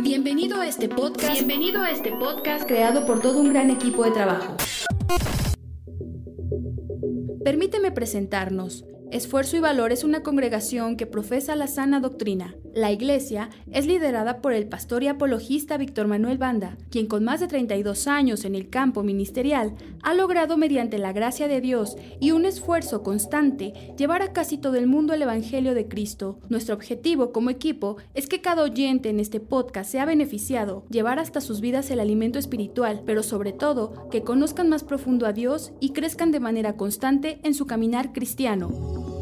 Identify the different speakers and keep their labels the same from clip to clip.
Speaker 1: Bienvenido a este podcast.
Speaker 2: Bienvenido a este podcast
Speaker 1: creado por todo un gran equipo de trabajo. Permíteme presentarnos. Esfuerzo y Valor es una congregación que profesa la sana doctrina. La iglesia es liderada por el pastor y apologista Víctor Manuel Banda, quien con más de 32 años en el campo ministerial ha logrado mediante la gracia de Dios y un esfuerzo constante llevar a casi todo el mundo el Evangelio de Cristo. Nuestro objetivo como equipo es que cada oyente en este podcast sea beneficiado, llevar hasta sus vidas el alimento espiritual, pero sobre todo que conozcan más profundo a Dios y crezcan de manera constante en su caminar cristiano.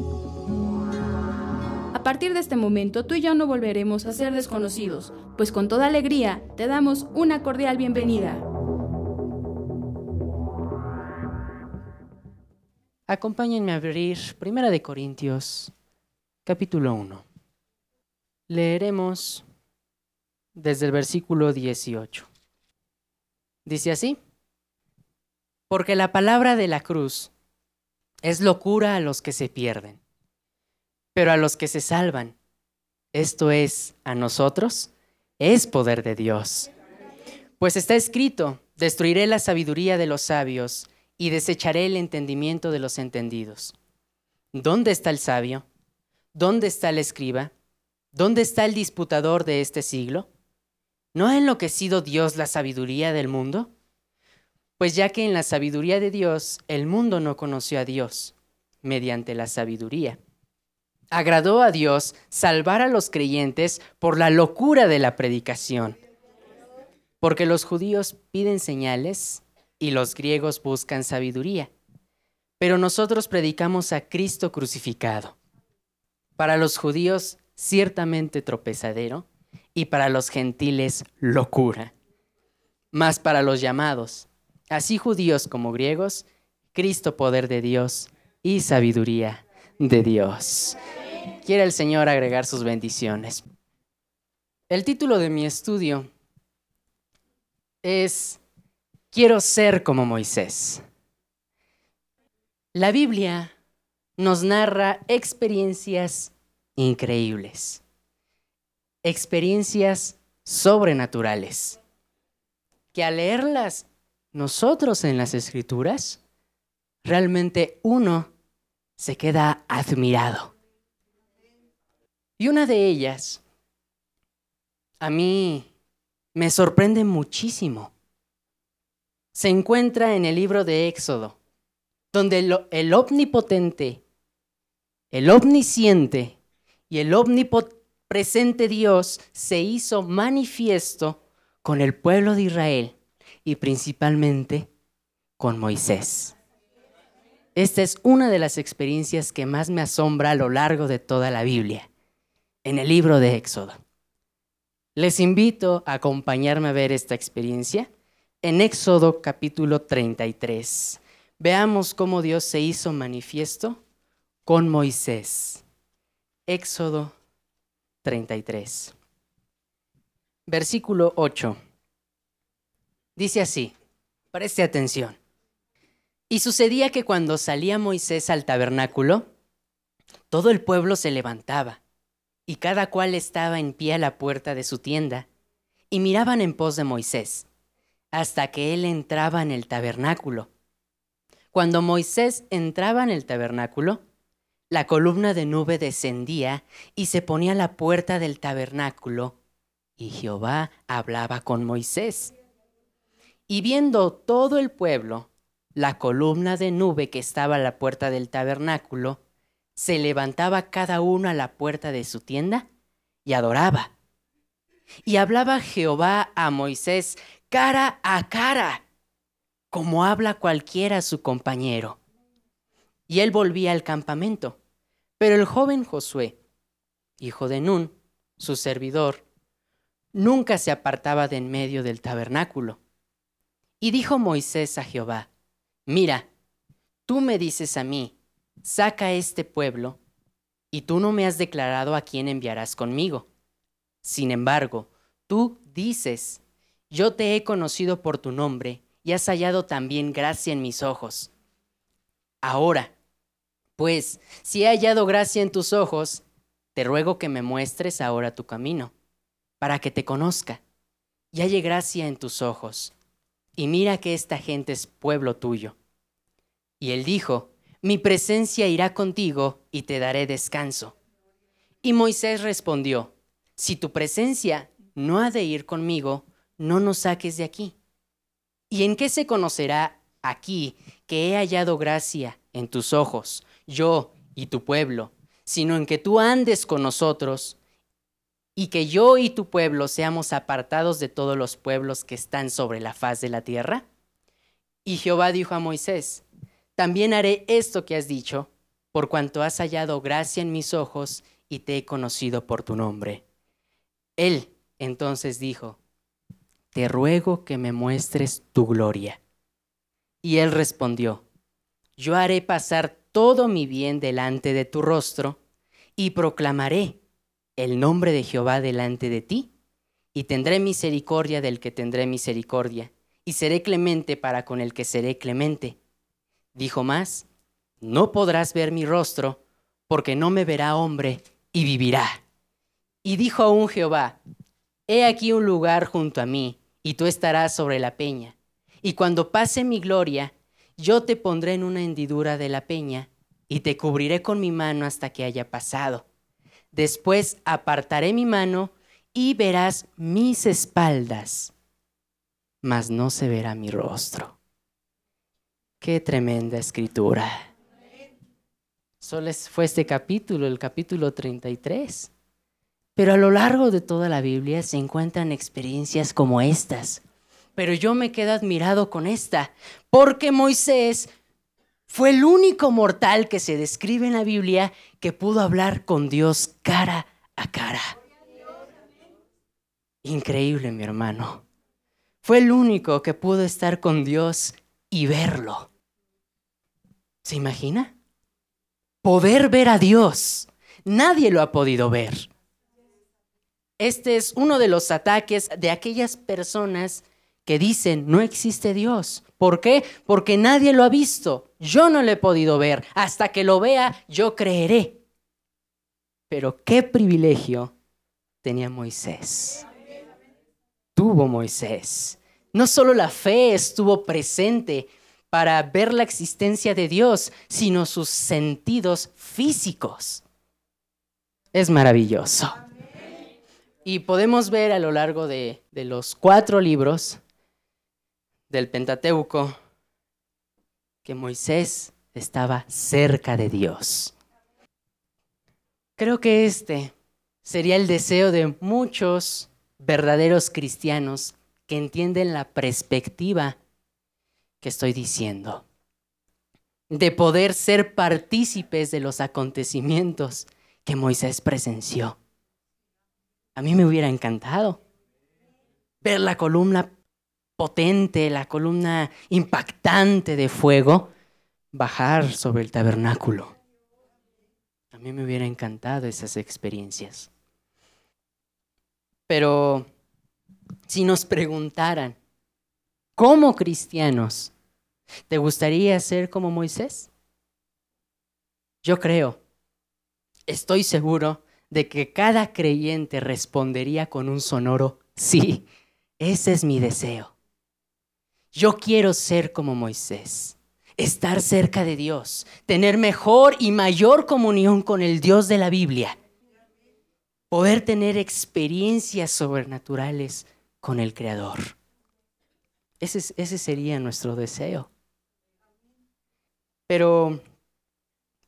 Speaker 1: A partir de este momento, tú y yo no volveremos a ser desconocidos, pues con toda alegría te damos una cordial bienvenida.
Speaker 3: Acompáñenme a abrir Primera de Corintios, capítulo 1. Leeremos desde el versículo 18. Dice así, porque la palabra de la cruz es locura a los que se pierden pero a los que se salvan, esto es, a nosotros, es poder de Dios. Pues está escrito, destruiré la sabiduría de los sabios y desecharé el entendimiento de los entendidos. ¿Dónde está el sabio? ¿Dónde está el escriba? ¿Dónde está el disputador de este siglo? ¿No ha enloquecido Dios la sabiduría del mundo? Pues ya que en la sabiduría de Dios el mundo no conoció a Dios, mediante la sabiduría agradó a Dios salvar a los creyentes por la locura de la predicación. Porque los judíos piden señales y los griegos buscan sabiduría. Pero nosotros predicamos a Cristo crucificado. Para los judíos ciertamente tropezadero y para los gentiles locura. Mas para los llamados, así judíos como griegos, Cristo poder de Dios y sabiduría de Dios. Quiere el Señor agregar sus bendiciones. El título de mi estudio es Quiero ser como Moisés. La Biblia nos narra experiencias increíbles, experiencias sobrenaturales, que al leerlas nosotros en las escrituras, realmente uno se queda admirado. Y una de ellas a mí me sorprende muchísimo. Se encuentra en el libro de Éxodo, donde el, omnipotente, el omnisciente y el omnipresente Dios se hizo manifiesto con el pueblo de Israel y principalmente con Moisés. Esta es una de las experiencias que más me asombra a lo largo de toda la Biblia en el libro de Éxodo. Les invito a acompañarme a ver esta experiencia en Éxodo capítulo 33. Veamos cómo Dios se hizo manifiesto con Moisés. Éxodo 33. Versículo 8. Dice así, preste atención. Y sucedía que cuando salía Moisés al tabernáculo, todo el pueblo se levantaba y cada cual estaba en pie a la puerta de su tienda, y miraban en pos de Moisés, hasta que él entraba en el tabernáculo. Cuando Moisés entraba en el tabernáculo, la columna de nube descendía y se ponía a la puerta del tabernáculo, y Jehová hablaba con Moisés. Y viendo todo el pueblo, la columna de nube que estaba a la puerta del tabernáculo, se levantaba cada uno a la puerta de su tienda y adoraba. Y hablaba Jehová a Moisés cara a cara, como habla cualquiera a su compañero. Y él volvía al campamento. Pero el joven Josué, hijo de Nun, su servidor, nunca se apartaba de en medio del tabernáculo. Y dijo Moisés a Jehová, Mira, tú me dices a mí, saca este pueblo, y tú no me has declarado a quién enviarás conmigo. Sin embargo, tú dices, yo te he conocido por tu nombre, y has hallado también gracia en mis ojos. Ahora, pues, si he hallado gracia en tus ojos, te ruego que me muestres ahora tu camino, para que te conozca, y halle gracia en tus ojos. Y mira que esta gente es pueblo tuyo. Y él dijo, mi presencia irá contigo y te daré descanso. Y Moisés respondió, si tu presencia no ha de ir conmigo, no nos saques de aquí. ¿Y en qué se conocerá aquí que he hallado gracia en tus ojos, yo y tu pueblo, sino en que tú andes con nosotros y que yo y tu pueblo seamos apartados de todos los pueblos que están sobre la faz de la tierra? Y Jehová dijo a Moisés, también haré esto que has dicho, por cuanto has hallado gracia en mis ojos y te he conocido por tu nombre. Él entonces dijo, te ruego que me muestres tu gloria. Y él respondió, yo haré pasar todo mi bien delante de tu rostro y proclamaré el nombre de Jehová delante de ti, y tendré misericordia del que tendré misericordia, y seré clemente para con el que seré clemente. Dijo más, no podrás ver mi rostro, porque no me verá hombre y vivirá. Y dijo aún Jehová, He aquí un lugar junto a mí, y tú estarás sobre la peña. Y cuando pase mi gloria, yo te pondré en una hendidura de la peña, y te cubriré con mi mano hasta que haya pasado Después apartaré mi mano y verás mis espaldas, mas no se verá mi rostro. Qué tremenda escritura. Solo fue este capítulo, el capítulo 33. Pero a lo largo de toda la Biblia se encuentran experiencias como estas. Pero yo me quedo admirado con esta, porque Moisés fue el único mortal que se describe en la Biblia que pudo hablar con Dios cara a cara. Increíble, mi hermano. Fue el único que pudo estar con Dios y verlo. ¿Se imagina? Poder ver a Dios. Nadie lo ha podido ver. Este es uno de los ataques de aquellas personas que dicen no existe Dios. ¿Por qué? Porque nadie lo ha visto. Yo no lo he podido ver. Hasta que lo vea, yo creeré. Pero qué privilegio tenía Moisés. Tuvo Moisés. No solo la fe estuvo presente para ver la existencia de Dios, sino sus sentidos físicos. Es maravilloso. Y podemos ver a lo largo de, los cuatro libros del Pentateuco que Moisés estaba cerca de Dios. Creo que este sería el deseo de muchos verdaderos cristianos que entienden la perspectiva que estoy diciendo, de poder ser partícipes de los acontecimientos que Moisés presenció. A mí me hubiera encantado ver la columna potente, la columna impactante de fuego, bajar sobre el tabernáculo. A mí me hubiera encantado esas experiencias. Pero si nos preguntaran, ¿cómo cristianos, ¿te gustaría ser como Moisés? Yo creo, estoy seguro de que cada creyente respondería con un sonoro sí. Ese es mi deseo. Yo quiero ser como Moisés, estar cerca de Dios, tener mejor y mayor comunión con el Dios de la Biblia, poder tener experiencias sobrenaturales con el Creador. Ese, ese sería nuestro deseo. Pero,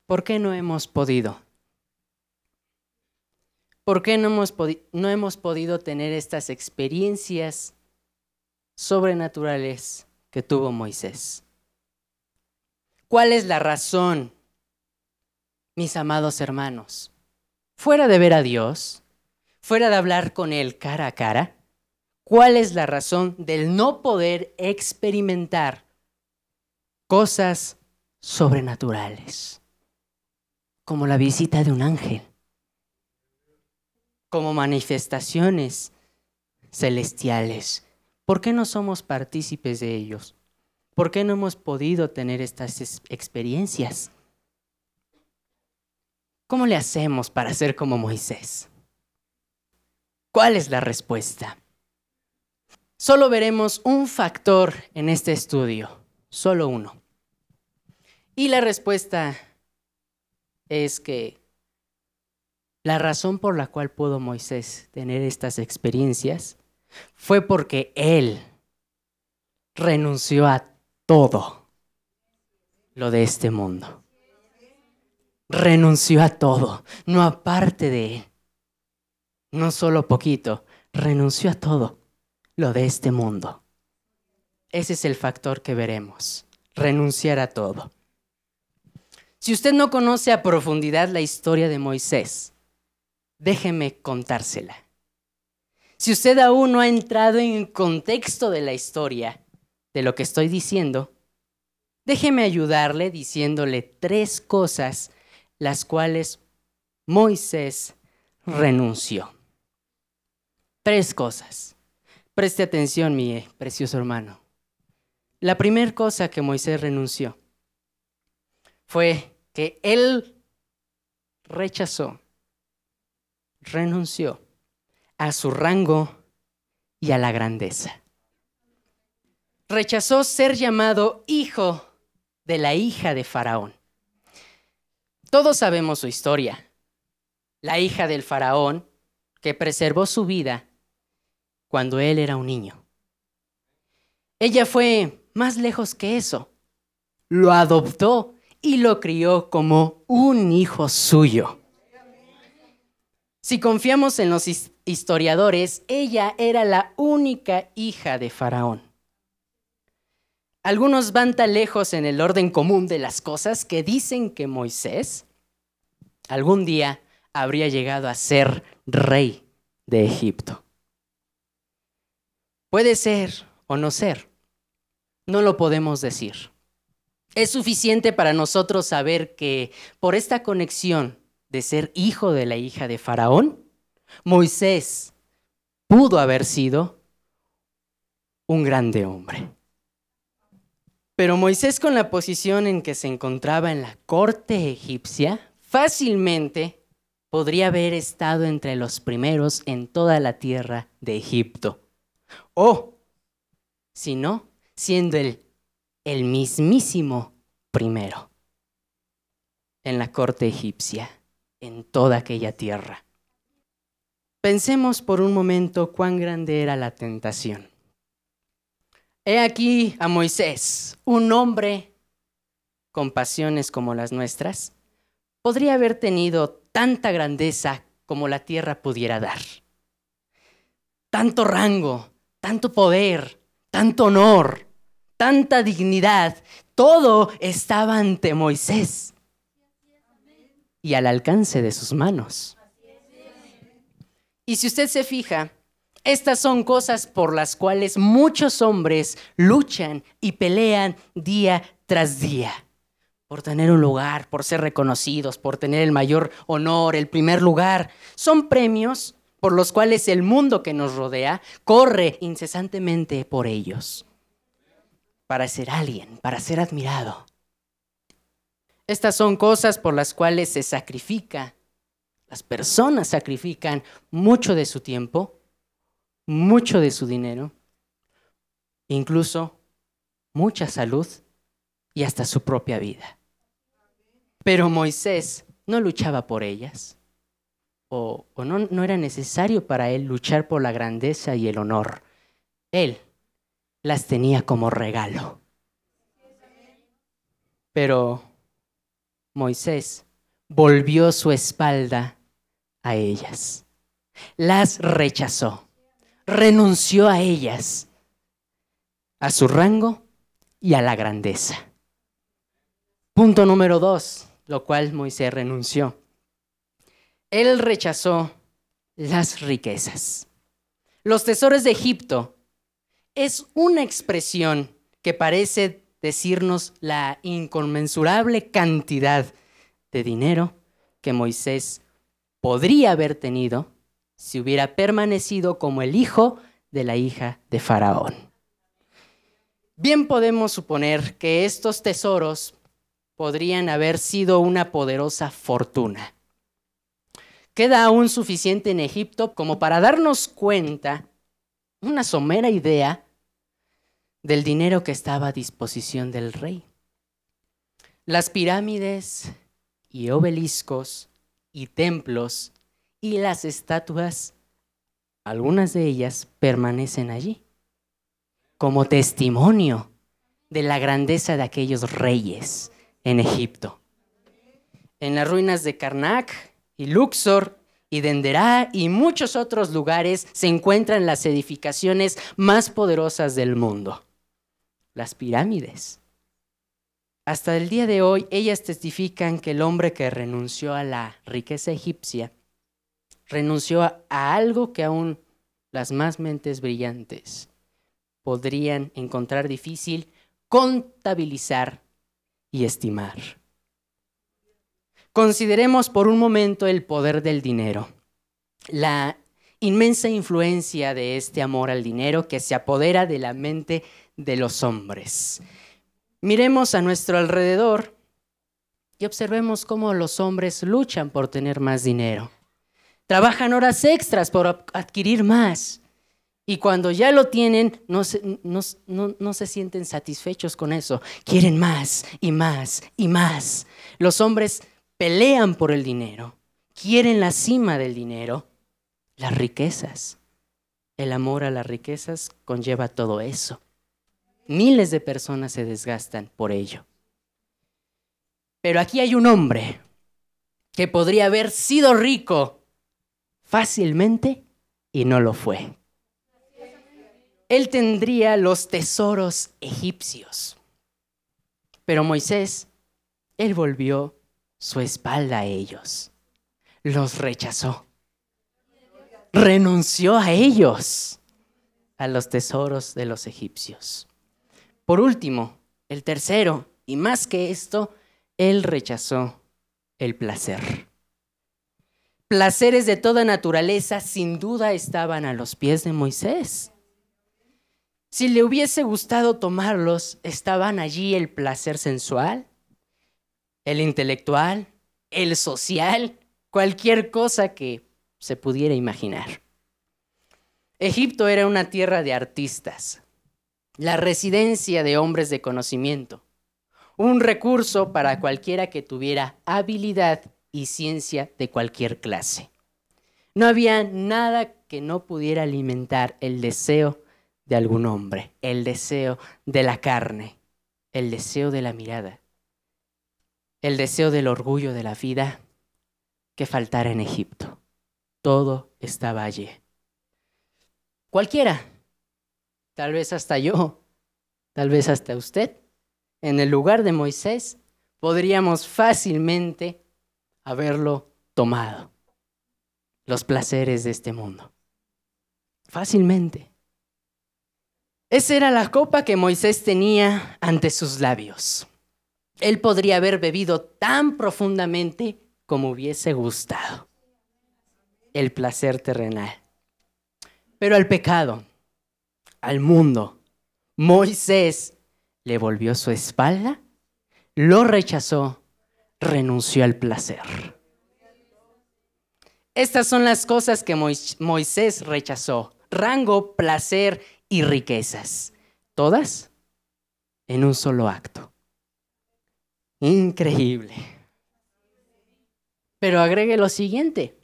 Speaker 3: ¿por qué no hemos podido? ¿Por qué no hemos, no hemos podido tener estas experiencias sobrenaturales que tuvo Moisés. ¿Cuál es la razón, mis amados hermanos? Fuera de ver a Dios, fuera de hablar con Él cara a cara, ¿cuál es la razón del no poder experimentar cosas sobrenaturales? Como la visita de un ángel, como manifestaciones celestiales, ¿Por qué no somos partícipes de ellos? ¿Por qué no hemos podido tener estas experiencias? ¿Cómo le hacemos para ser como Moisés? ¿Cuál es la respuesta? solo veremos un factor en este estudio, solo uno. Y la respuesta es que la razón por la cual pudo Moisés tener estas experiencias fue porque él renunció a todo lo de este mundo. Renunció a todo, no aparte de él. No solo poquito, renunció a todo lo de este mundo. Ese es el factor que veremos, renunciar a todo. Si usted no conoce a profundidad la historia de Moisés, déjeme contársela. Si usted aún no ha entrado en contexto de la historia de lo que estoy diciendo, déjeme ayudarle diciéndole tres cosas las cuales Moisés renunció. Tres cosas. Preste atención, mi precioso hermano. La primera cosa que Moisés renunció fue que él rechazó, renunció a su rango y a la grandeza. Rechazó ser llamado hijo de la hija de Faraón. Todos sabemos su historia. La hija del Faraón que preservó su vida cuando él era un niño. Ella fue más lejos que eso. Lo adoptó y lo crió como un hijo suyo. Si confiamos en los historiadores, ella era la única hija de Faraón. Algunos van tan lejos en el orden común de las cosas que dicen que Moisés algún día habría llegado a ser rey de Egipto. Puede ser o no ser, no lo podemos decir. Es suficiente para nosotros saber que por esta conexión de ser hijo de la hija de Faraón, Moisés pudo haber sido un grande hombre. Pero Moisés con la posición en que se encontraba en la corte egipcia, fácilmente podría haber estado entre los primeros en toda la tierra de Egipto. O, si no, siendo el, el mismísimo primero en la corte egipcia en toda aquella tierra. Pensemos por un momento cuán grande era la tentación. He aquí a Moisés, un hombre con pasiones como las nuestras, podría haber tenido tanta grandeza como la tierra pudiera dar. Tanto rango, tanto poder, tanto honor, tanta dignidad, todo estaba ante Moisés y al alcance de sus manos. Y si usted se fija, estas son cosas por las cuales muchos hombres luchan y pelean día tras día. Por tener un lugar, por ser reconocidos, por tener el mayor honor, el primer lugar. Son premios por los cuales el mundo que nos rodea corre incesantemente por ellos. Para ser alguien, para ser admirado. Estas son cosas por las cuales se sacrifica. Las personas sacrifican mucho de su tiempo, mucho de su dinero, incluso mucha salud y hasta su propia vida. Pero Moisés no luchaba por ellas, o, no, no era necesario para él luchar por la grandeza y el honor. Él las tenía como regalo. Pero Moisés volvió su espalda a ellas, las rechazó, renunció a ellas, a su rango y a la grandeza. Punto número dos, lo cual Moisés renunció. Él rechazó las riquezas. Los tesoros de Egipto es una expresión que parece decirnos la inconmensurable cantidad de dinero que Moisés podría haber tenido si hubiera permanecido como el hijo de la hija de Faraón. Bien podemos suponer que estos tesoros podrían haber sido una poderosa fortuna. Queda aún suficiente en Egipto como para darnos cuenta una somera idea del dinero que estaba a disposición del rey. Las pirámides y obeliscos y templos y las estatuas, algunas de ellas permanecen allí como testimonio de la grandeza de aquellos reyes en Egipto. En las ruinas de Karnak y Luxor y Denderá y muchos otros lugares se encuentran las edificaciones más poderosas del mundo, las pirámides. Hasta el día de hoy, ellas testifican que el hombre que renunció a la riqueza egipcia renunció a, algo que aún las más mentes brillantes podrían encontrar difícil contabilizar y estimar. Consideremos por un momento el poder del dinero, la inmensa influencia de este amor al dinero que se apodera de la mente de los hombres. Miremos a nuestro alrededor y observemos cómo los hombres luchan por tener más dinero. Trabajan horas extras por adquirir más. Y cuando ya lo tienen, no se, no, se, sienten satisfechos con eso. Quieren más y más y más. Los hombres pelean por el dinero, quieren la cima del dinero, las riquezas. El amor a las riquezas conlleva todo eso. Miles de personas se desgastan por ello. Pero aquí hay un hombre que podría haber sido rico fácilmente y no lo fue. Él tendría los tesoros egipcios. Pero Moisés, él volvió su espalda a ellos. Los rechazó. Renunció a ellos, a los tesoros de los egipcios. Por último, el tercero, y más que esto, él rechazó el placer. Placeres de toda naturaleza sin duda estaban a los pies de Moisés. Si le hubiese gustado tomarlos, estaban allí el placer sensual, el intelectual, el social, cualquier cosa que se pudiera imaginar. Egipto era una tierra de artistas, la residencia de hombres de conocimiento, un recurso para cualquiera que tuviera habilidad y ciencia de cualquier clase. No había nada que no pudiera alimentar el deseo de algún hombre, el deseo de la carne, el deseo de la mirada, el deseo del orgullo de la vida que faltara en Egipto. Todo estaba allí. Cualquiera, tal vez hasta yo, tal vez hasta usted, en el lugar de Moisés, podríamos fácilmente haberlo tomado. Los placeres de este mundo. Fácilmente. Esa era la copa que Moisés tenía ante sus labios él podría haber bebido tan profundamente como hubiese gustado. El placer terrenal. Pero al pecado, al mundo, Moisés le volvió su espalda, lo rechazó, renunció al placer. Estas son las cosas que Moisés rechazó. Rango, placer y riquezas. Todas en un solo acto. Increíble. Pero agregue lo siguiente,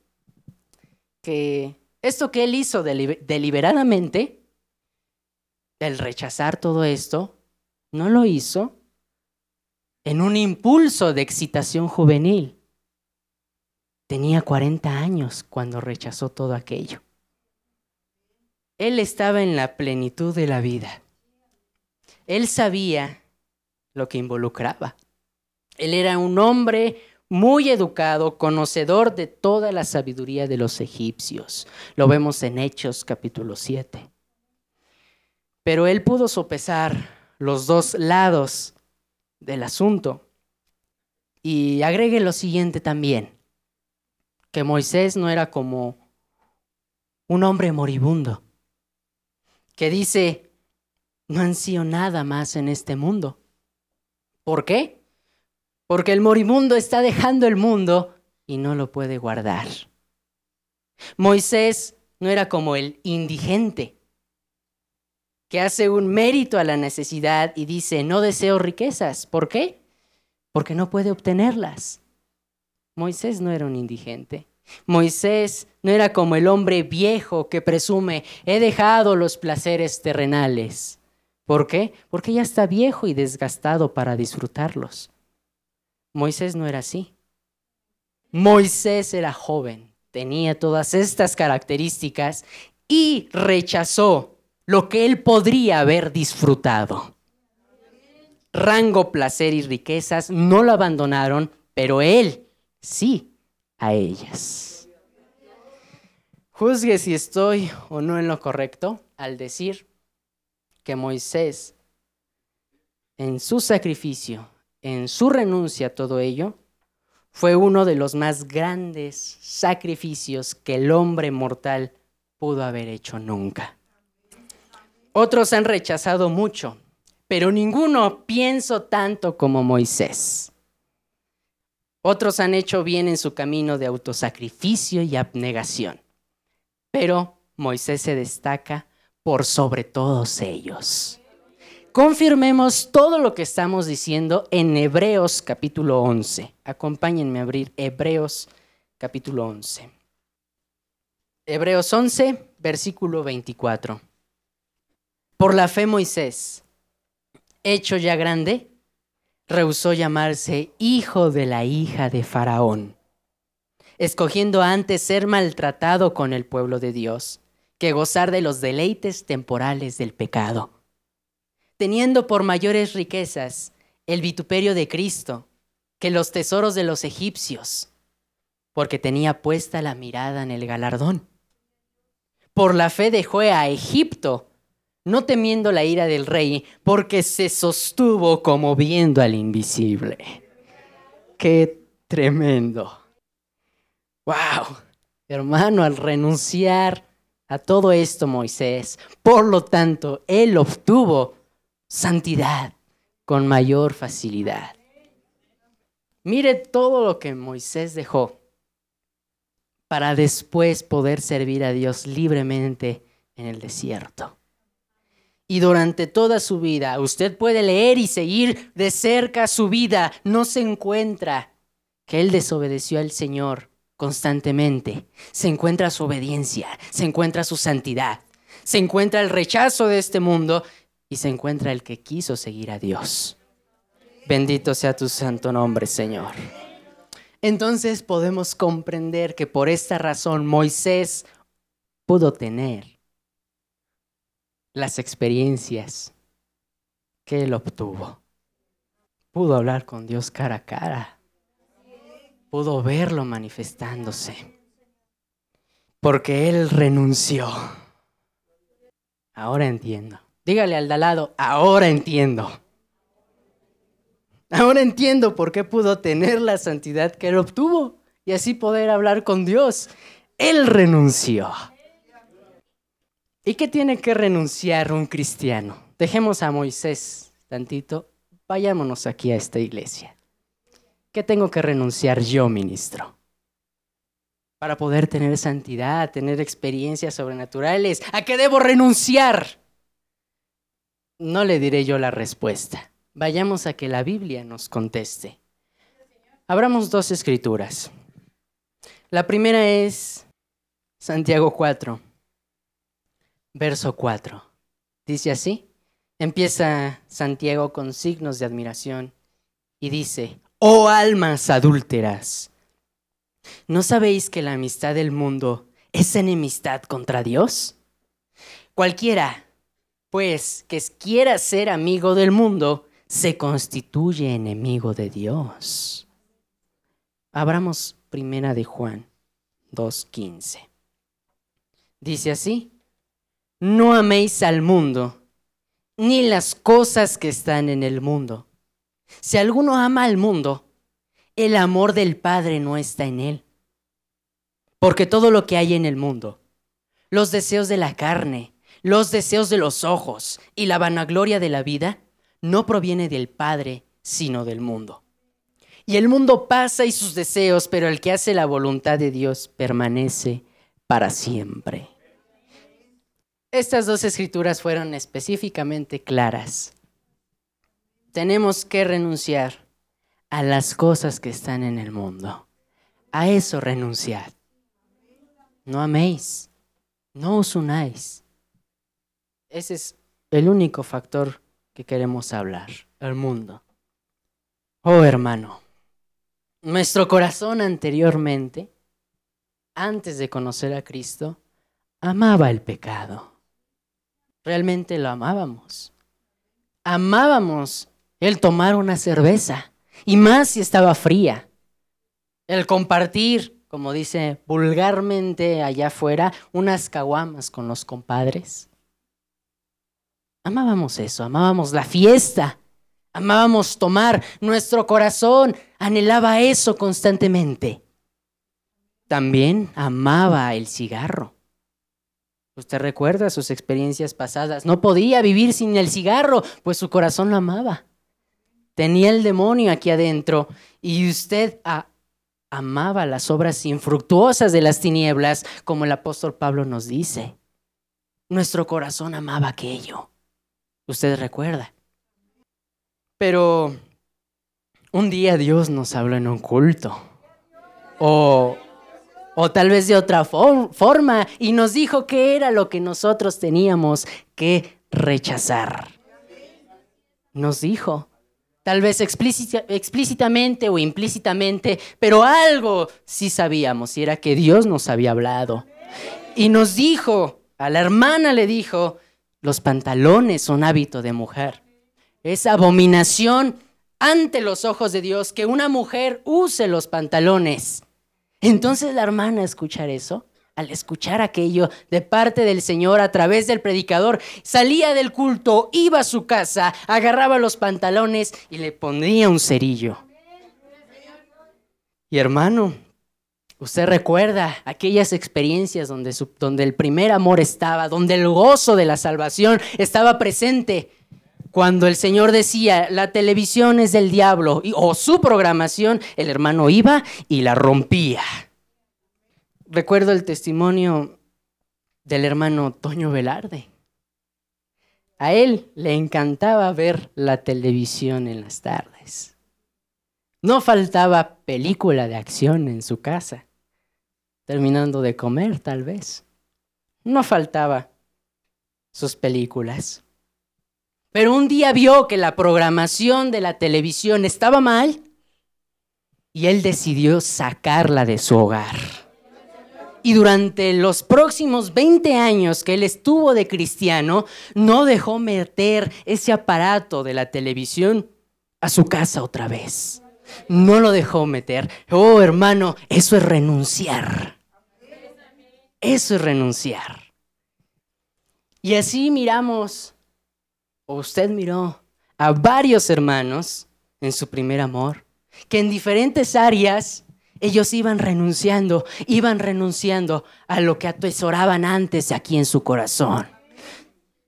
Speaker 3: que esto que él hizo deliberadamente, el rechazar todo esto, no lo hizo en un impulso de excitación juvenil. Tenía 40 años cuando rechazó todo aquello. Él estaba en la plenitud de la vida. Él sabía lo que involucraba. Él era un hombre muy educado, conocedor de toda la sabiduría de los egipcios. Lo vemos en Hechos capítulo 7. Pero él pudo sopesar los dos lados del asunto. Y agregue lo siguiente también, que Moisés no era como un hombre moribundo, que dice, no ansío nada más en este mundo. ¿Por qué? porque el moribundo está dejando el mundo y no lo puede guardar. Moisés no era como el indigente, que hace un mérito a la necesidad y dice, no deseo riquezas. ¿Por qué? Porque no puede obtenerlas. Moisés no era un indigente. Moisés no era como el hombre viejo que presume, he dejado los placeres terrenales. ¿Por qué? Porque ya está viejo y desgastado para disfrutarlos. Moisés no era así. Moisés era joven, tenía todas estas características y rechazó lo que él podría haber disfrutado. Rango, placer y riquezas no lo abandonaron, pero él sí a ellas. Juzgue si estoy o no en lo correcto al decir que Moisés, en su sacrificio, en su renuncia a todo ello, fue uno de los más grandes sacrificios que el hombre mortal pudo haber hecho nunca. Otros han rechazado mucho, pero ninguno pienso tanto como Moisés. Otros han hecho bien en su camino de autosacrificio y abnegación, pero Moisés se destaca por sobre todos ellos. Confirmemos todo lo que estamos diciendo en Hebreos capítulo 11. Acompáñenme a abrir Hebreos capítulo 11. Hebreos 11, versículo 24. Por la fe Moisés, hecho ya grande, rehusó llamarse hijo de la hija de Faraón, escogiendo antes ser maltratado con el pueblo de Dios que gozar de los deleites temporales del pecado teniendo por mayores riquezas el vituperio de Cristo que los tesoros de los egipcios, porque tenía puesta la mirada en el galardón. Por la fe dejó a Egipto, no temiendo la ira del rey, porque se sostuvo como viendo al invisible. ¡Qué tremendo! ¡Wow! Hermano, al renunciar a todo esto Moisés, por lo tanto, él obtuvo santidad con mayor facilidad. Mire todo lo que Moisés dejó para después poder servir a Dios libremente en el desierto. Y durante toda su vida, usted puede leer y seguir de cerca su vida, no se encuentra que él desobedeció al Señor constantemente. Se encuentra su obediencia, se encuentra su santidad, se encuentra el rechazo de este mundo y se encuentra el que quiso seguir a Dios. Bendito sea tu santo nombre, Señor. Entonces podemos comprender que por esta razón Moisés pudo tener las experiencias que él obtuvo. Pudo hablar con Dios cara a cara. Pudo verlo manifestándose. Porque él renunció. Ahora entiendo. Dígale al de lado, ahora entiendo. Ahora entiendo por qué pudo tener la santidad que él obtuvo y así poder hablar con Dios. Él renunció. ¿Y qué tiene que renunciar un cristiano? Dejemos a Moisés tantito, vayámonos aquí a esta iglesia. ¿Qué tengo que renunciar yo, ministro? Para poder tener santidad, tener experiencias sobrenaturales. ¿A qué debo renunciar? no le diré yo la respuesta. Vayamos a que la Biblia nos conteste. Abramos dos escrituras. La primera es Santiago 4, verso 4. Dice así, empieza Santiago con signos de admiración y dice, oh almas adúlteras, ¿no sabéis que la amistad del mundo es enemistad contra Dios? Cualquiera pues que quiera ser amigo del mundo, se constituye enemigo de Dios. Abramos primera de Juan 2.15. Dice así, no améis al mundo, ni las cosas que están en el mundo. Si alguno ama al mundo, el amor del Padre no está en él. Porque todo lo que hay en el mundo, los deseos de la carne, los deseos de los ojos y la vanagloria de la vida no proviene del Padre, sino del mundo. Y el mundo pasa y sus deseos, pero el que hace la voluntad de Dios permanece para siempre. Estas dos escrituras fueron específicamente claras. Tenemos que renunciar a las cosas que están en el mundo. A eso renunciad. No améis, no os unáis. Ese es el único factor que queremos hablar, el mundo. Oh hermano, nuestro corazón anteriormente, antes de conocer a Cristo, amaba el pecado. Realmente lo amábamos. Amábamos el tomar una cerveza, y más si estaba fría. El compartir, como dice vulgarmente allá afuera, unas caguamas con los compadres. Amábamos eso, amábamos la fiesta, amábamos tomar, nuestro corazón anhelaba eso constantemente. También amaba el cigarro. Usted recuerda sus experiencias pasadas. No podía vivir sin el cigarro, pues su corazón lo amaba. Tenía el demonio aquí adentro y usted amaba las obras infructuosas de las tinieblas, como el apóstol Pablo nos dice. Nuestro corazón amaba aquello. Usted recuerda. Pero un día Dios nos habló en un culto. O, o tal vez de otra forma y nos dijo que era lo que nosotros teníamos que rechazar. Nos dijo, tal vez explícitamente o implícitamente, pero algo sí sabíamos y era que Dios nos había hablado. Y nos dijo, a la hermana le dijo, los pantalones son hábito de mujer. Es abominación ante los ojos de Dios que una mujer use los pantalones. Entonces la hermana escuchar eso, al escuchar aquello de parte del Señor a través del predicador, salía del culto, iba a su casa, agarraba los pantalones y le pondría un cerillo. Y hermano, Usted recuerda aquellas experiencias donde, donde, el primer amor estaba, donde el gozo de la salvación estaba presente. Cuando el Señor decía, la televisión es del diablo, o su programación, el hermano iba y la rompía. Recuerdo el testimonio del hermano Toño Velarde. A él le encantaba ver la televisión en las tardes. No faltaba película de acción en su casa terminando de comer tal vez. No faltaba sus películas. Pero un día vio que la programación de la televisión estaba mal y él decidió sacarla de su hogar. Y durante los próximos 20 años que él estuvo de cristiano, no dejó meter ese aparato de la televisión a su casa otra vez no lo dejó meter. Oh, hermano, eso es renunciar. Eso es renunciar. Y así miramos, o usted miró, a varios hermanos en su primer amor, que en diferentes áreas ellos iban renunciando, iban renunciando a lo que atesoraban antes aquí en su corazón.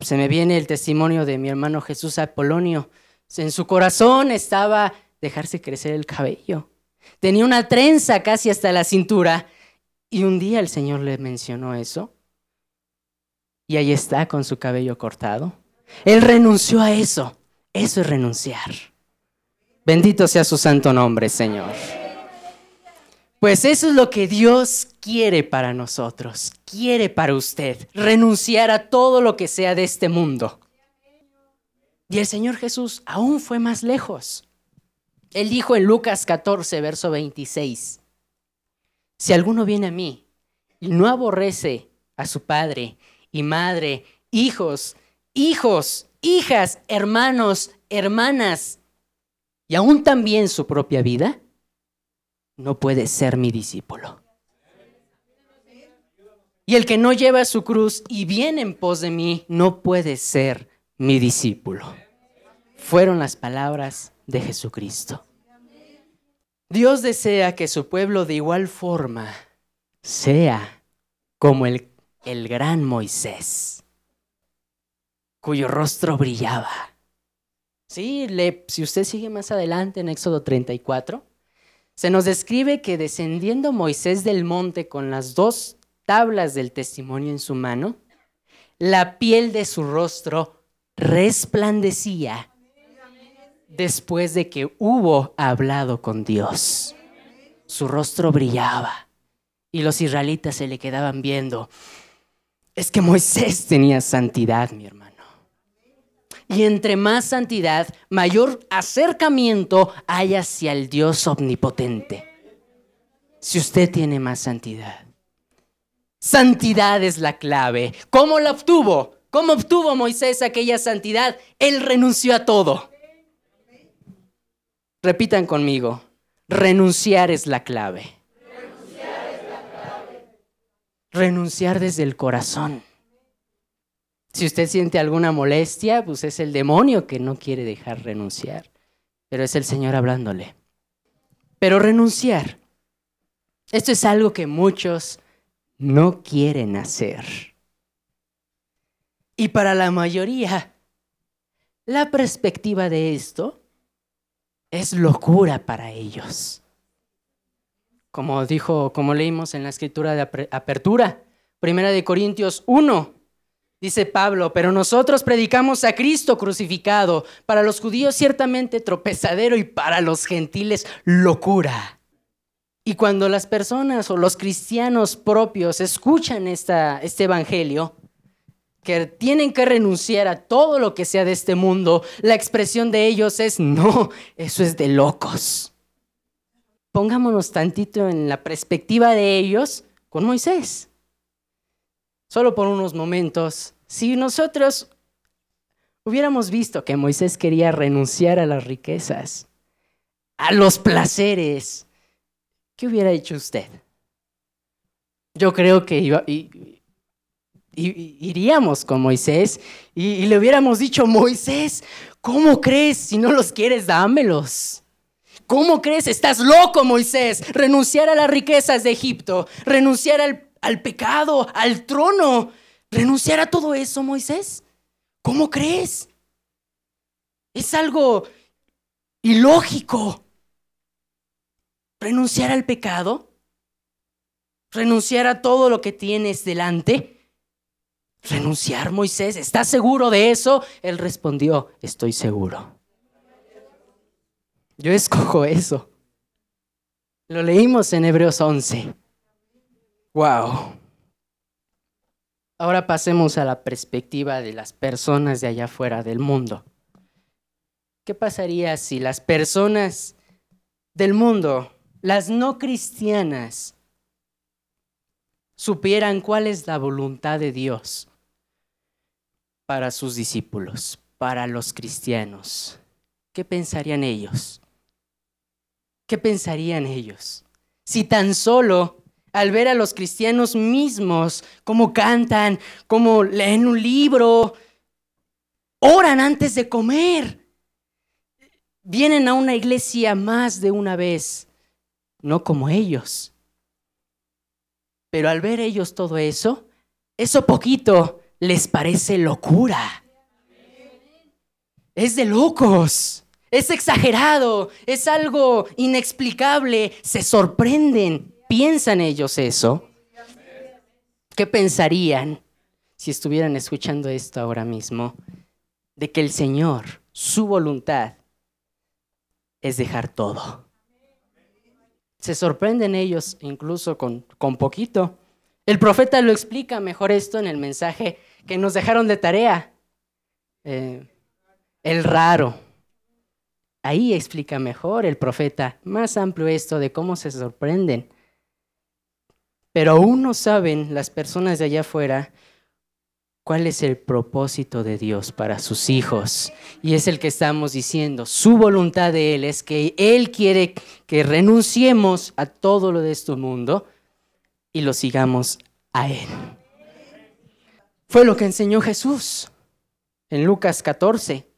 Speaker 3: Se me viene el testimonio de mi hermano Jesús Apolonio. En su corazón estaba dejarse crecer el cabello. Tenía una trenza casi hasta la cintura. Y un día el Señor le mencionó eso. Y ahí está con su cabello cortado. Él renunció a eso. Eso es renunciar. Bendito sea su santo nombre, Señor. Pues eso es lo que Dios quiere para nosotros, quiere para usted, renunciar a todo lo que sea de este mundo. Y el Señor Jesús aún fue más lejos. Él dijo en Lucas 14, verso 26, si alguno viene a mí y no aborrece a su padre y madre, hijos, hijos, hijas, hermanos, hermanas, y aún también su propia vida, no puede ser mi discípulo. Y el que no lleva su cruz y viene en pos de mí, no puede ser mi discípulo. Fueron las palabras de Jesucristo. Dios desea que su pueblo de igual forma sea como el, el gran Moisés, cuyo rostro brillaba. Sí, si usted sigue más adelante en Éxodo 34, se nos describe que descendiendo Moisés del monte con las dos tablas del testimonio en su mano, la piel de su rostro resplandecía después de que hubo hablado con Dios. Su rostro brillaba y los israelitas se le quedaban viendo. Es que Moisés tenía santidad, mi hermano. Y entre más santidad, mayor acercamiento hay hacia el Dios omnipotente. Si usted tiene más santidad. Santidad es la clave. ¿Cómo la obtuvo? ¿Cómo obtuvo Moisés aquella santidad? Él renunció a todo. Repitan conmigo, renunciar es la clave. Renunciar, es la clave. renunciar desde el corazón. Si usted siente alguna molestia, pues es el demonio que no quiere dejar renunciar, pero es el Señor hablándole. Pero renunciar, esto es algo que muchos no quieren hacer. Y para la mayoría, la perspectiva de esto es locura para ellos. Como dijo, como leímos en la escritura de apertura, Primera de Corintios 1, dice Pablo, pero nosotros predicamos a Cristo crucificado, para los judíos ciertamente tropezadero y para los gentiles locura. Y cuando las personas o los cristianos propios escuchan esta, este evangelio, que tienen que renunciar a todo lo que sea de este mundo, la expresión de ellos es, no, eso es de locos. Pongámonos tantito en la perspectiva de ellos con Moisés. Solo por unos momentos, si nosotros hubiéramos visto que Moisés quería renunciar a las riquezas, a los placeres, ¿qué hubiera hecho usted? Yo creo que iríamos con Moisés y, le hubiéramos dicho, Moisés, ¿cómo crees? Si no los quieres, dámelos. ¿Cómo crees? Estás loco, Moisés. Renunciar a las riquezas de Egipto, renunciar al, al pecado, al trono, renunciar a todo eso, Moisés. ¿Cómo crees? Es algo ilógico. Renunciar al pecado, renunciar a todo lo que tienes delante renunciar, Moisés? ¿Estás seguro de eso? Él respondió, estoy seguro. Yo escojo eso. Lo leímos en Hebreos 11. Wow. Ahora pasemos a la perspectiva de las personas de allá afuera del mundo. ¿Qué pasaría si las personas del mundo, las no cristianas, supieran cuál es la voluntad de Dios para sus discípulos, para los cristianos. ¿Qué pensarían ellos? ¿Qué pensarían ellos? Si tan solo al ver a los cristianos mismos, cómo cantan, cómo leen un libro, oran antes de comer, vienen a una iglesia más de una vez, no como ellos. Pero al ver ellos todo eso, eso poquito les parece locura. Es de locos. Es exagerado. Es algo inexplicable. Se sorprenden. ¿Piensan ellos eso? ¿Qué pensarían si estuvieran escuchando esto ahora mismo? De que el Señor, su voluntad, es dejar todo. Se sorprenden ellos incluso con, con poquito. El profeta lo explica mejor esto en el mensaje que nos dejaron de tarea. Eh, el raro. Ahí explica mejor el profeta, más amplio esto de cómo se sorprenden. Pero aún no saben las personas de allá afuera cuál es el propósito de Dios para sus hijos. Y es el que estamos diciendo. Su voluntad de Él es que Él quiere que renunciemos a todo lo de este mundo y lo sigamos a Él. Fue lo que enseñó Jesús en Lucas 14.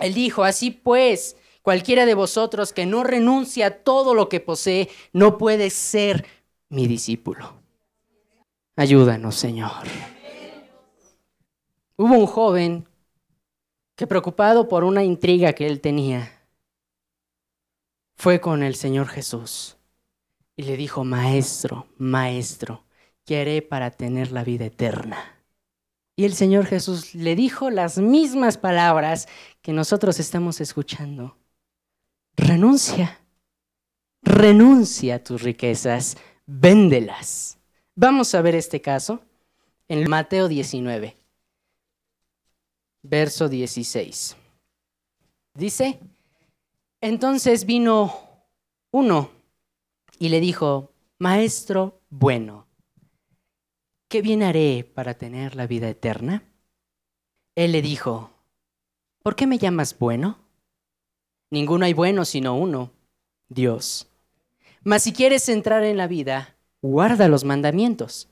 Speaker 3: Él dijo, así pues, cualquiera de vosotros que no renuncia a todo lo que posee, no puede ser mi discípulo. Ayúdanos, Señor. Hubo un joven que preocupado por una intriga que él tenía, fue con el Señor Jesús y le dijo, Maestro, Maestro, ¿qué haré para tener la vida eterna? Y el Señor Jesús le dijo las mismas palabras que nosotros estamos escuchando. Renuncia, renuncia a tus riquezas, véndelas. Vamos a ver este caso en Mateo 19, verso 16. Dice, entonces vino uno y le dijo, Maestro bueno, ¿qué bien haré para tener la vida eterna? Él le dijo, ¿por qué me llamas bueno? Ninguno hay bueno sino uno, Dios. Mas si quieres entrar en la vida, guarda los mandamientos.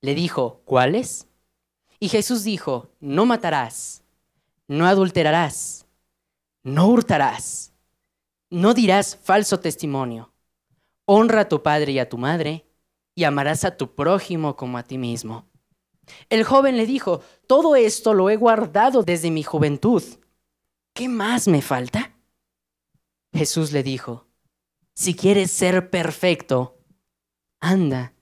Speaker 3: Le dijo, ¿cuáles? Y Jesús dijo, no matarás, no adulterarás, no hurtarás, no dirás falso testimonio, honra a tu padre y a tu madre, y amarás a tu prójimo como a ti mismo. El joven le dijo, todo esto lo he guardado desde mi juventud. ¿Qué más me falta? Jesús le dijo, si quieres ser perfecto, anda,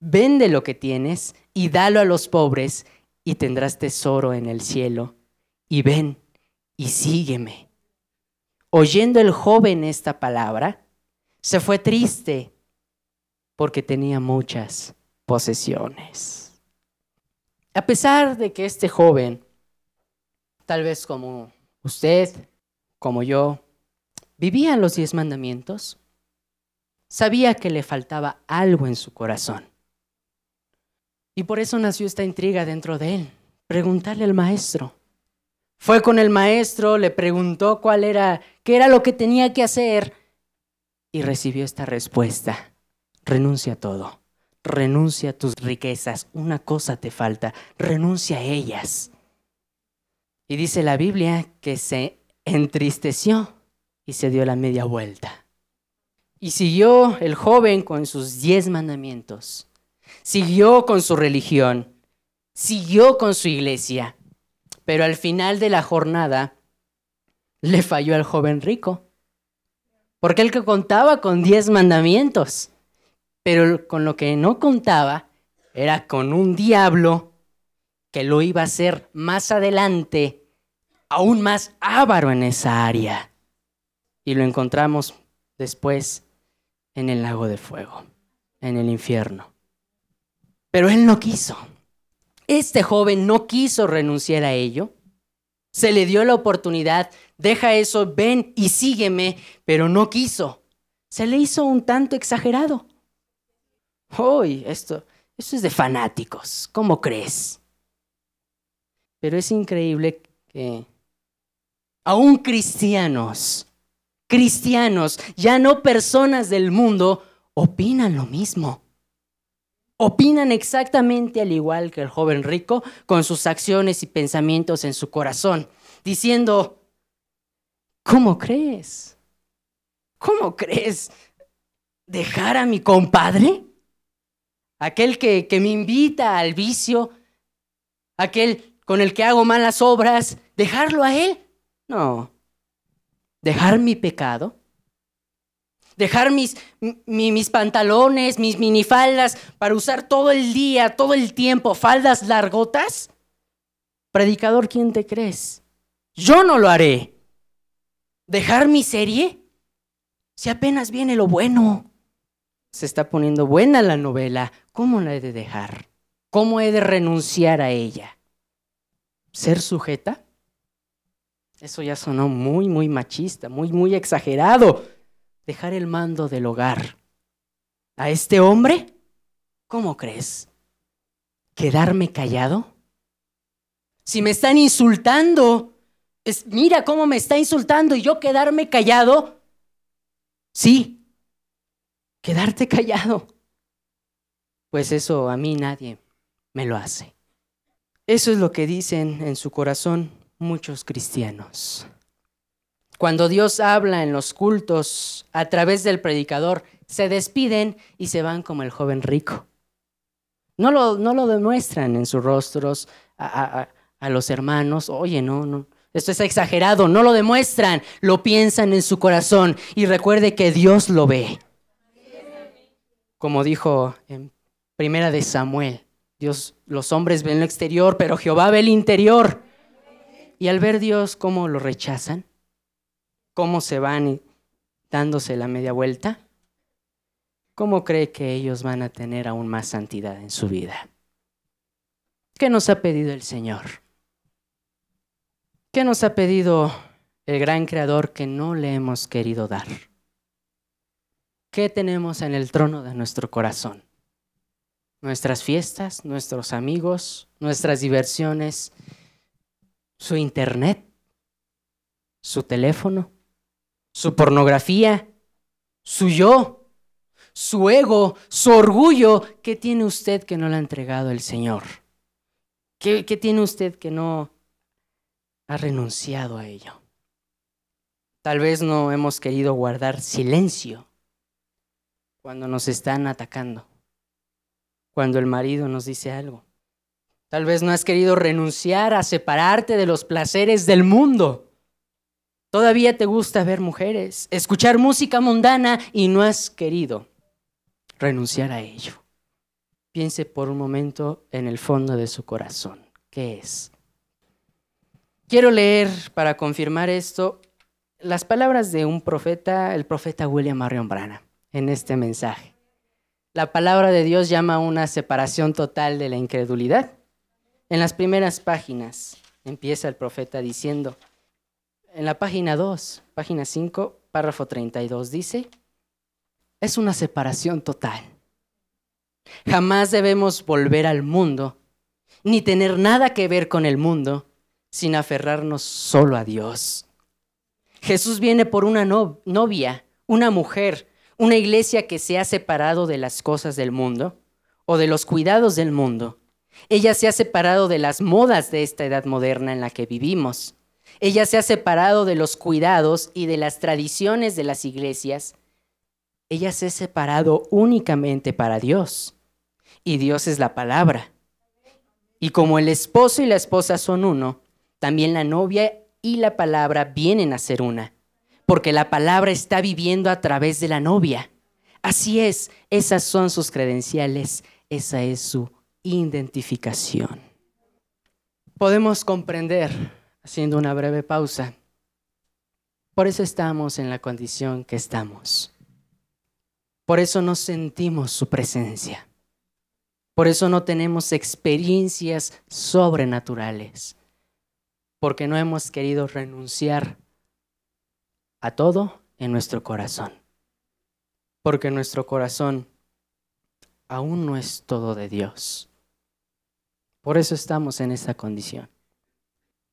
Speaker 3: vende lo que tienes y dalo a los pobres y tendrás tesoro en el cielo. Y ven y sígueme. Oyendo el joven esta palabra, se fue triste porque tenía muchas posesiones. A pesar de que este joven, tal vez como usted, como yo, vivía los diez mandamientos, sabía que le faltaba algo en su corazón. Y por eso nació esta intriga dentro de él, preguntarle al maestro. Fue con el maestro, le preguntó cuál era, qué era lo que tenía que hacer y recibió esta respuesta. Renuncia a todo, renuncia a tus riquezas, una cosa te falta, renuncia a ellas. Y dice la Biblia que se entristeció y se dio la media vuelta. Y siguió el joven con sus diez mandamientos. Siguió con su religión, siguió con su iglesia, pero al final de la jornada le falló al joven rico, porque él que contaba con diez mandamientos, pero con lo que no contaba era con un diablo que lo iba a hacer más adelante aún más avaro en esa área. Y lo encontramos después en el lago de fuego, en el infierno. Pero él no quiso. Este joven no quiso renunciar a ello. Se le dio la oportunidad, deja eso, ven y sígueme, pero no quiso. Se le hizo un tanto exagerado. Hoy, esto, esto es de fanáticos, ¿cómo crees? Pero es increíble que aún cristianos, cristianos, ya no personas del mundo, opinan lo mismo opinan exactamente al igual que el joven rico con sus acciones y pensamientos en su corazón, diciendo, ¿cómo crees? ¿Cómo crees dejar a mi compadre? Aquel que, que me invita al vicio, aquel con el que hago malas obras, dejarlo a él. No, dejar mi pecado dejar mis, mis pantalones, mis minifaldas para usar todo el día, todo el tiempo, faldas largotas? Predicador, ¿quién te crees? Yo no lo haré. ¿Dejar mi serie? Si apenas viene lo bueno. Se está poniendo buena la novela. ¿Cómo la he de dejar? ¿Cómo he de renunciar a ella? ¿Ser sujeta? Eso ya sonó muy, muy machista, muy, muy exagerado dejar el mando del hogar a este hombre? ¿Cómo crees? ¿Quedarme callado? Si me están insultando, es, mira cómo me está insultando y yo quedarme callado. Sí, quedarte callado. Pues eso a mí nadie me lo hace. Eso es lo que dicen en su corazón muchos cristianos. Cuando Dios habla en los cultos a través del predicador, se despiden y se van como el joven rico. No lo, no lo demuestran en sus rostros a, a los hermanos. Oye, no, no, esto es exagerado. No lo demuestran, lo piensan en su corazón. Y recuerde que Dios lo ve. Como dijo en Primera de Samuel, Dios, los hombres ven lo exterior, pero Jehová ve el interior. Y al ver Dios cómo lo rechazan, cómo se van dándose la media vuelta, ¿cómo cree que ellos van a tener aún más santidad en su vida? ¿Qué nos ha pedido el Señor? ¿Qué nos ha pedido el gran creador que no le hemos querido dar? ¿Qué tenemos en el trono de nuestro corazón? Nuestras fiestas, nuestros amigos, nuestras diversiones, su internet, su teléfono, su pornografía, su yo, su ego, su orgullo. ¿Qué tiene usted que no le ha entregado el Señor? ¿Qué, tiene usted que no ha renunciado a ello? Tal vez no hemos querido guardar silencio cuando nos están atacando, cuando el marido nos dice algo. Tal vez no has querido renunciar a separarte de los placeres del mundo. Todavía te gusta ver mujeres, escuchar música mundana y no has querido renunciar a ello. Piense por un momento en el fondo de su corazón. ¿Qué es? Quiero leer para confirmar esto las palabras de un profeta, el profeta William Marion Branham, en este mensaje. La palabra de Dios llama a una separación total de la incredulidad. En las primeras páginas empieza el profeta diciendo, en la página 2, página 5, párrafo 32, dice, es una separación total. Jamás debemos volver al mundo, ni tener nada que ver con el mundo, sin aferrarnos solo a Dios. Jesús viene por una novia, una mujer, una iglesia que se ha separado de las cosas del mundo o de los cuidados del mundo. Ella se ha separado de las modas de esta edad moderna en la que vivimos. Ella se ha separado de los cuidados y de las tradiciones de las iglesias. Ella se ha separado únicamente para Dios y Dios es la palabra. Y como el esposo y la esposa son uno, también la novia y la palabra vienen a ser una, porque la palabra está viviendo a través de la novia. Así es, esas son sus credenciales, esa es su identificación. Podemos comprender, haciendo una breve pausa, por eso estamos en la condición que estamos. Por eso no sentimos su presencia. Por eso no tenemos experiencias sobrenaturales, porque no hemos querido renunciar a todo en nuestro corazón, porque nuestro corazón aún no es todo de Dios. Por eso estamos en esta condición.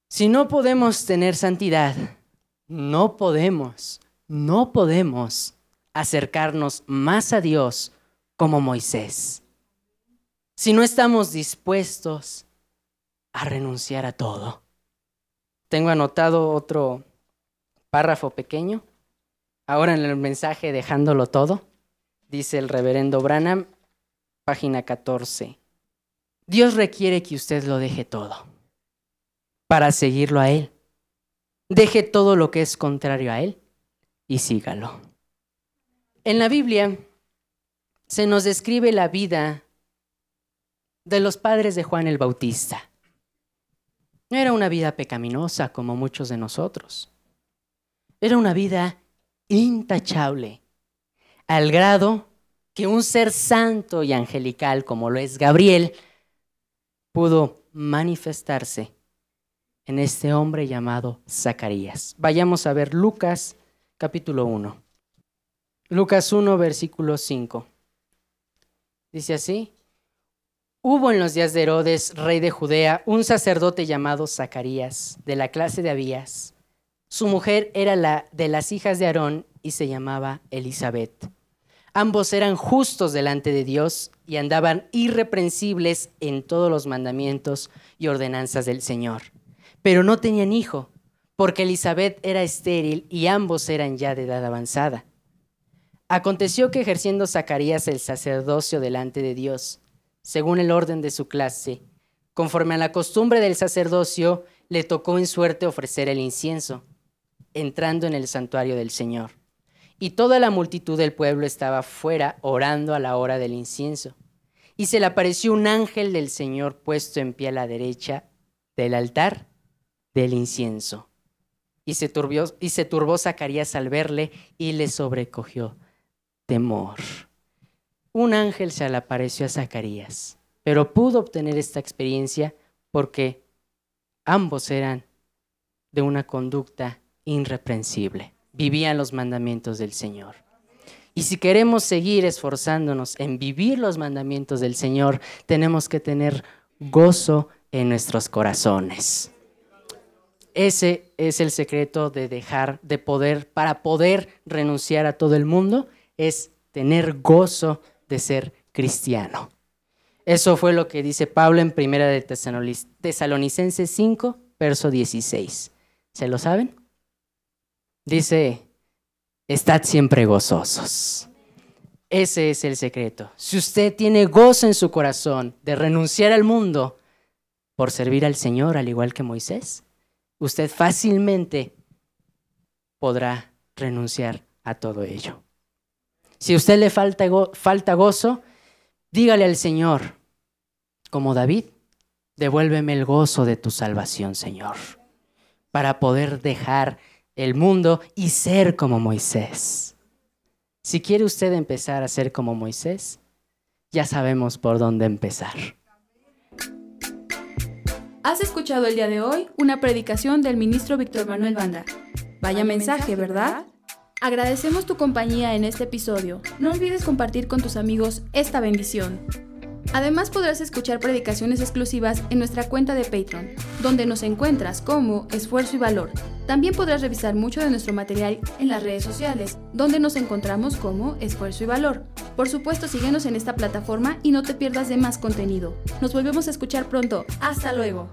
Speaker 3: Si no podemos tener santidad, no podemos, no podemos acercarnos más a Dios como Moisés si no estamos dispuestos a renunciar a todo. Tengo anotado otro párrafo pequeño. Ahora en el mensaje dejándolo todo, dice el reverendo Branham, página 14. Dios requiere que usted lo deje todo para seguirlo a Él. Deje todo lo que es contrario a Él y sígalo. En la Biblia se nos describe la vida de los padres de Juan el Bautista. No era una vida pecaminosa como muchos de nosotros. Era una vida intachable, al grado que un ser santo y angelical como lo es Gabriel pudo manifestarse en este hombre llamado Zacarías. Vayamos a ver Lucas capítulo 1. Lucas 1 versículo 5. Dice así, Hubo en los días de Herodes, rey de Judea, un sacerdote llamado Zacarías, de la clase de Abías. Su mujer era la de las hijas de Aarón y se llamaba Elizabeth. Ambos eran justos delante de Dios y andaban irreprensibles en todos los mandamientos y ordenanzas del Señor. Pero no tenían hijo, porque Elizabeth era estéril y ambos eran ya de edad avanzada. Aconteció que ejerciendo Zacarías el sacerdocio delante de Dios, según el orden de su clase. Conforme a la costumbre del sacerdocio, le tocó en suerte ofrecer el incienso, entrando en el santuario del Señor. Y toda la multitud del pueblo estaba fuera orando a la hora del incienso. y se le apareció un ángel del Señor puesto en pie a la derecha del altar del incienso. Y se, turbió, y se turbó Zacarías al verle y le sobrecogió temor. Un ángel se le apareció a Zacarías, pero pudo obtener esta experiencia porque ambos eran de una conducta irreprensible, vivían los mandamientos del Señor. Y si queremos seguir esforzándonos en vivir los mandamientos del Señor, tenemos que tener gozo en nuestros corazones. Ese es el secreto de dejar, de poder, para poder renunciar a todo el mundo, es tener gozo de ser cristiano. Eso fue lo que dice Pablo en Primera de Tesalonicenses 5, verso 16. ¿Se lo saben? Dice, estad siempre gozosos. Ese es el secreto. Si usted tiene gozo en su corazón de renunciar al mundo por servir al Señor, al igual que Moisés, usted fácilmente podrá renunciar a todo ello. Si a usted le falta, falta gozo, dígale al Señor, como David, devuélveme el gozo de tu salvación, Señor, para poder dejar el mundo y ser como Moisés. Si quiere usted empezar a ser como Moisés, ya sabemos por dónde empezar.
Speaker 1: Has escuchado el día de hoy una predicación del ministro Víctor Manuel Banda. Vaya mensaje, ¿verdad? Agradecemos tu compañía en este episodio. No olvides compartir con tus amigos esta bendición. Además podrás escuchar predicaciones exclusivas en nuestra cuenta de Patreon, donde nos encuentras como Esfuerzo y Valor. También podrás revisar mucho de nuestro material en las redes sociales, donde nos encontramos como Esfuerzo y Valor. Por supuesto, síguenos en esta plataforma y no te pierdas de más contenido. Nos volvemos a escuchar pronto. Hasta luego.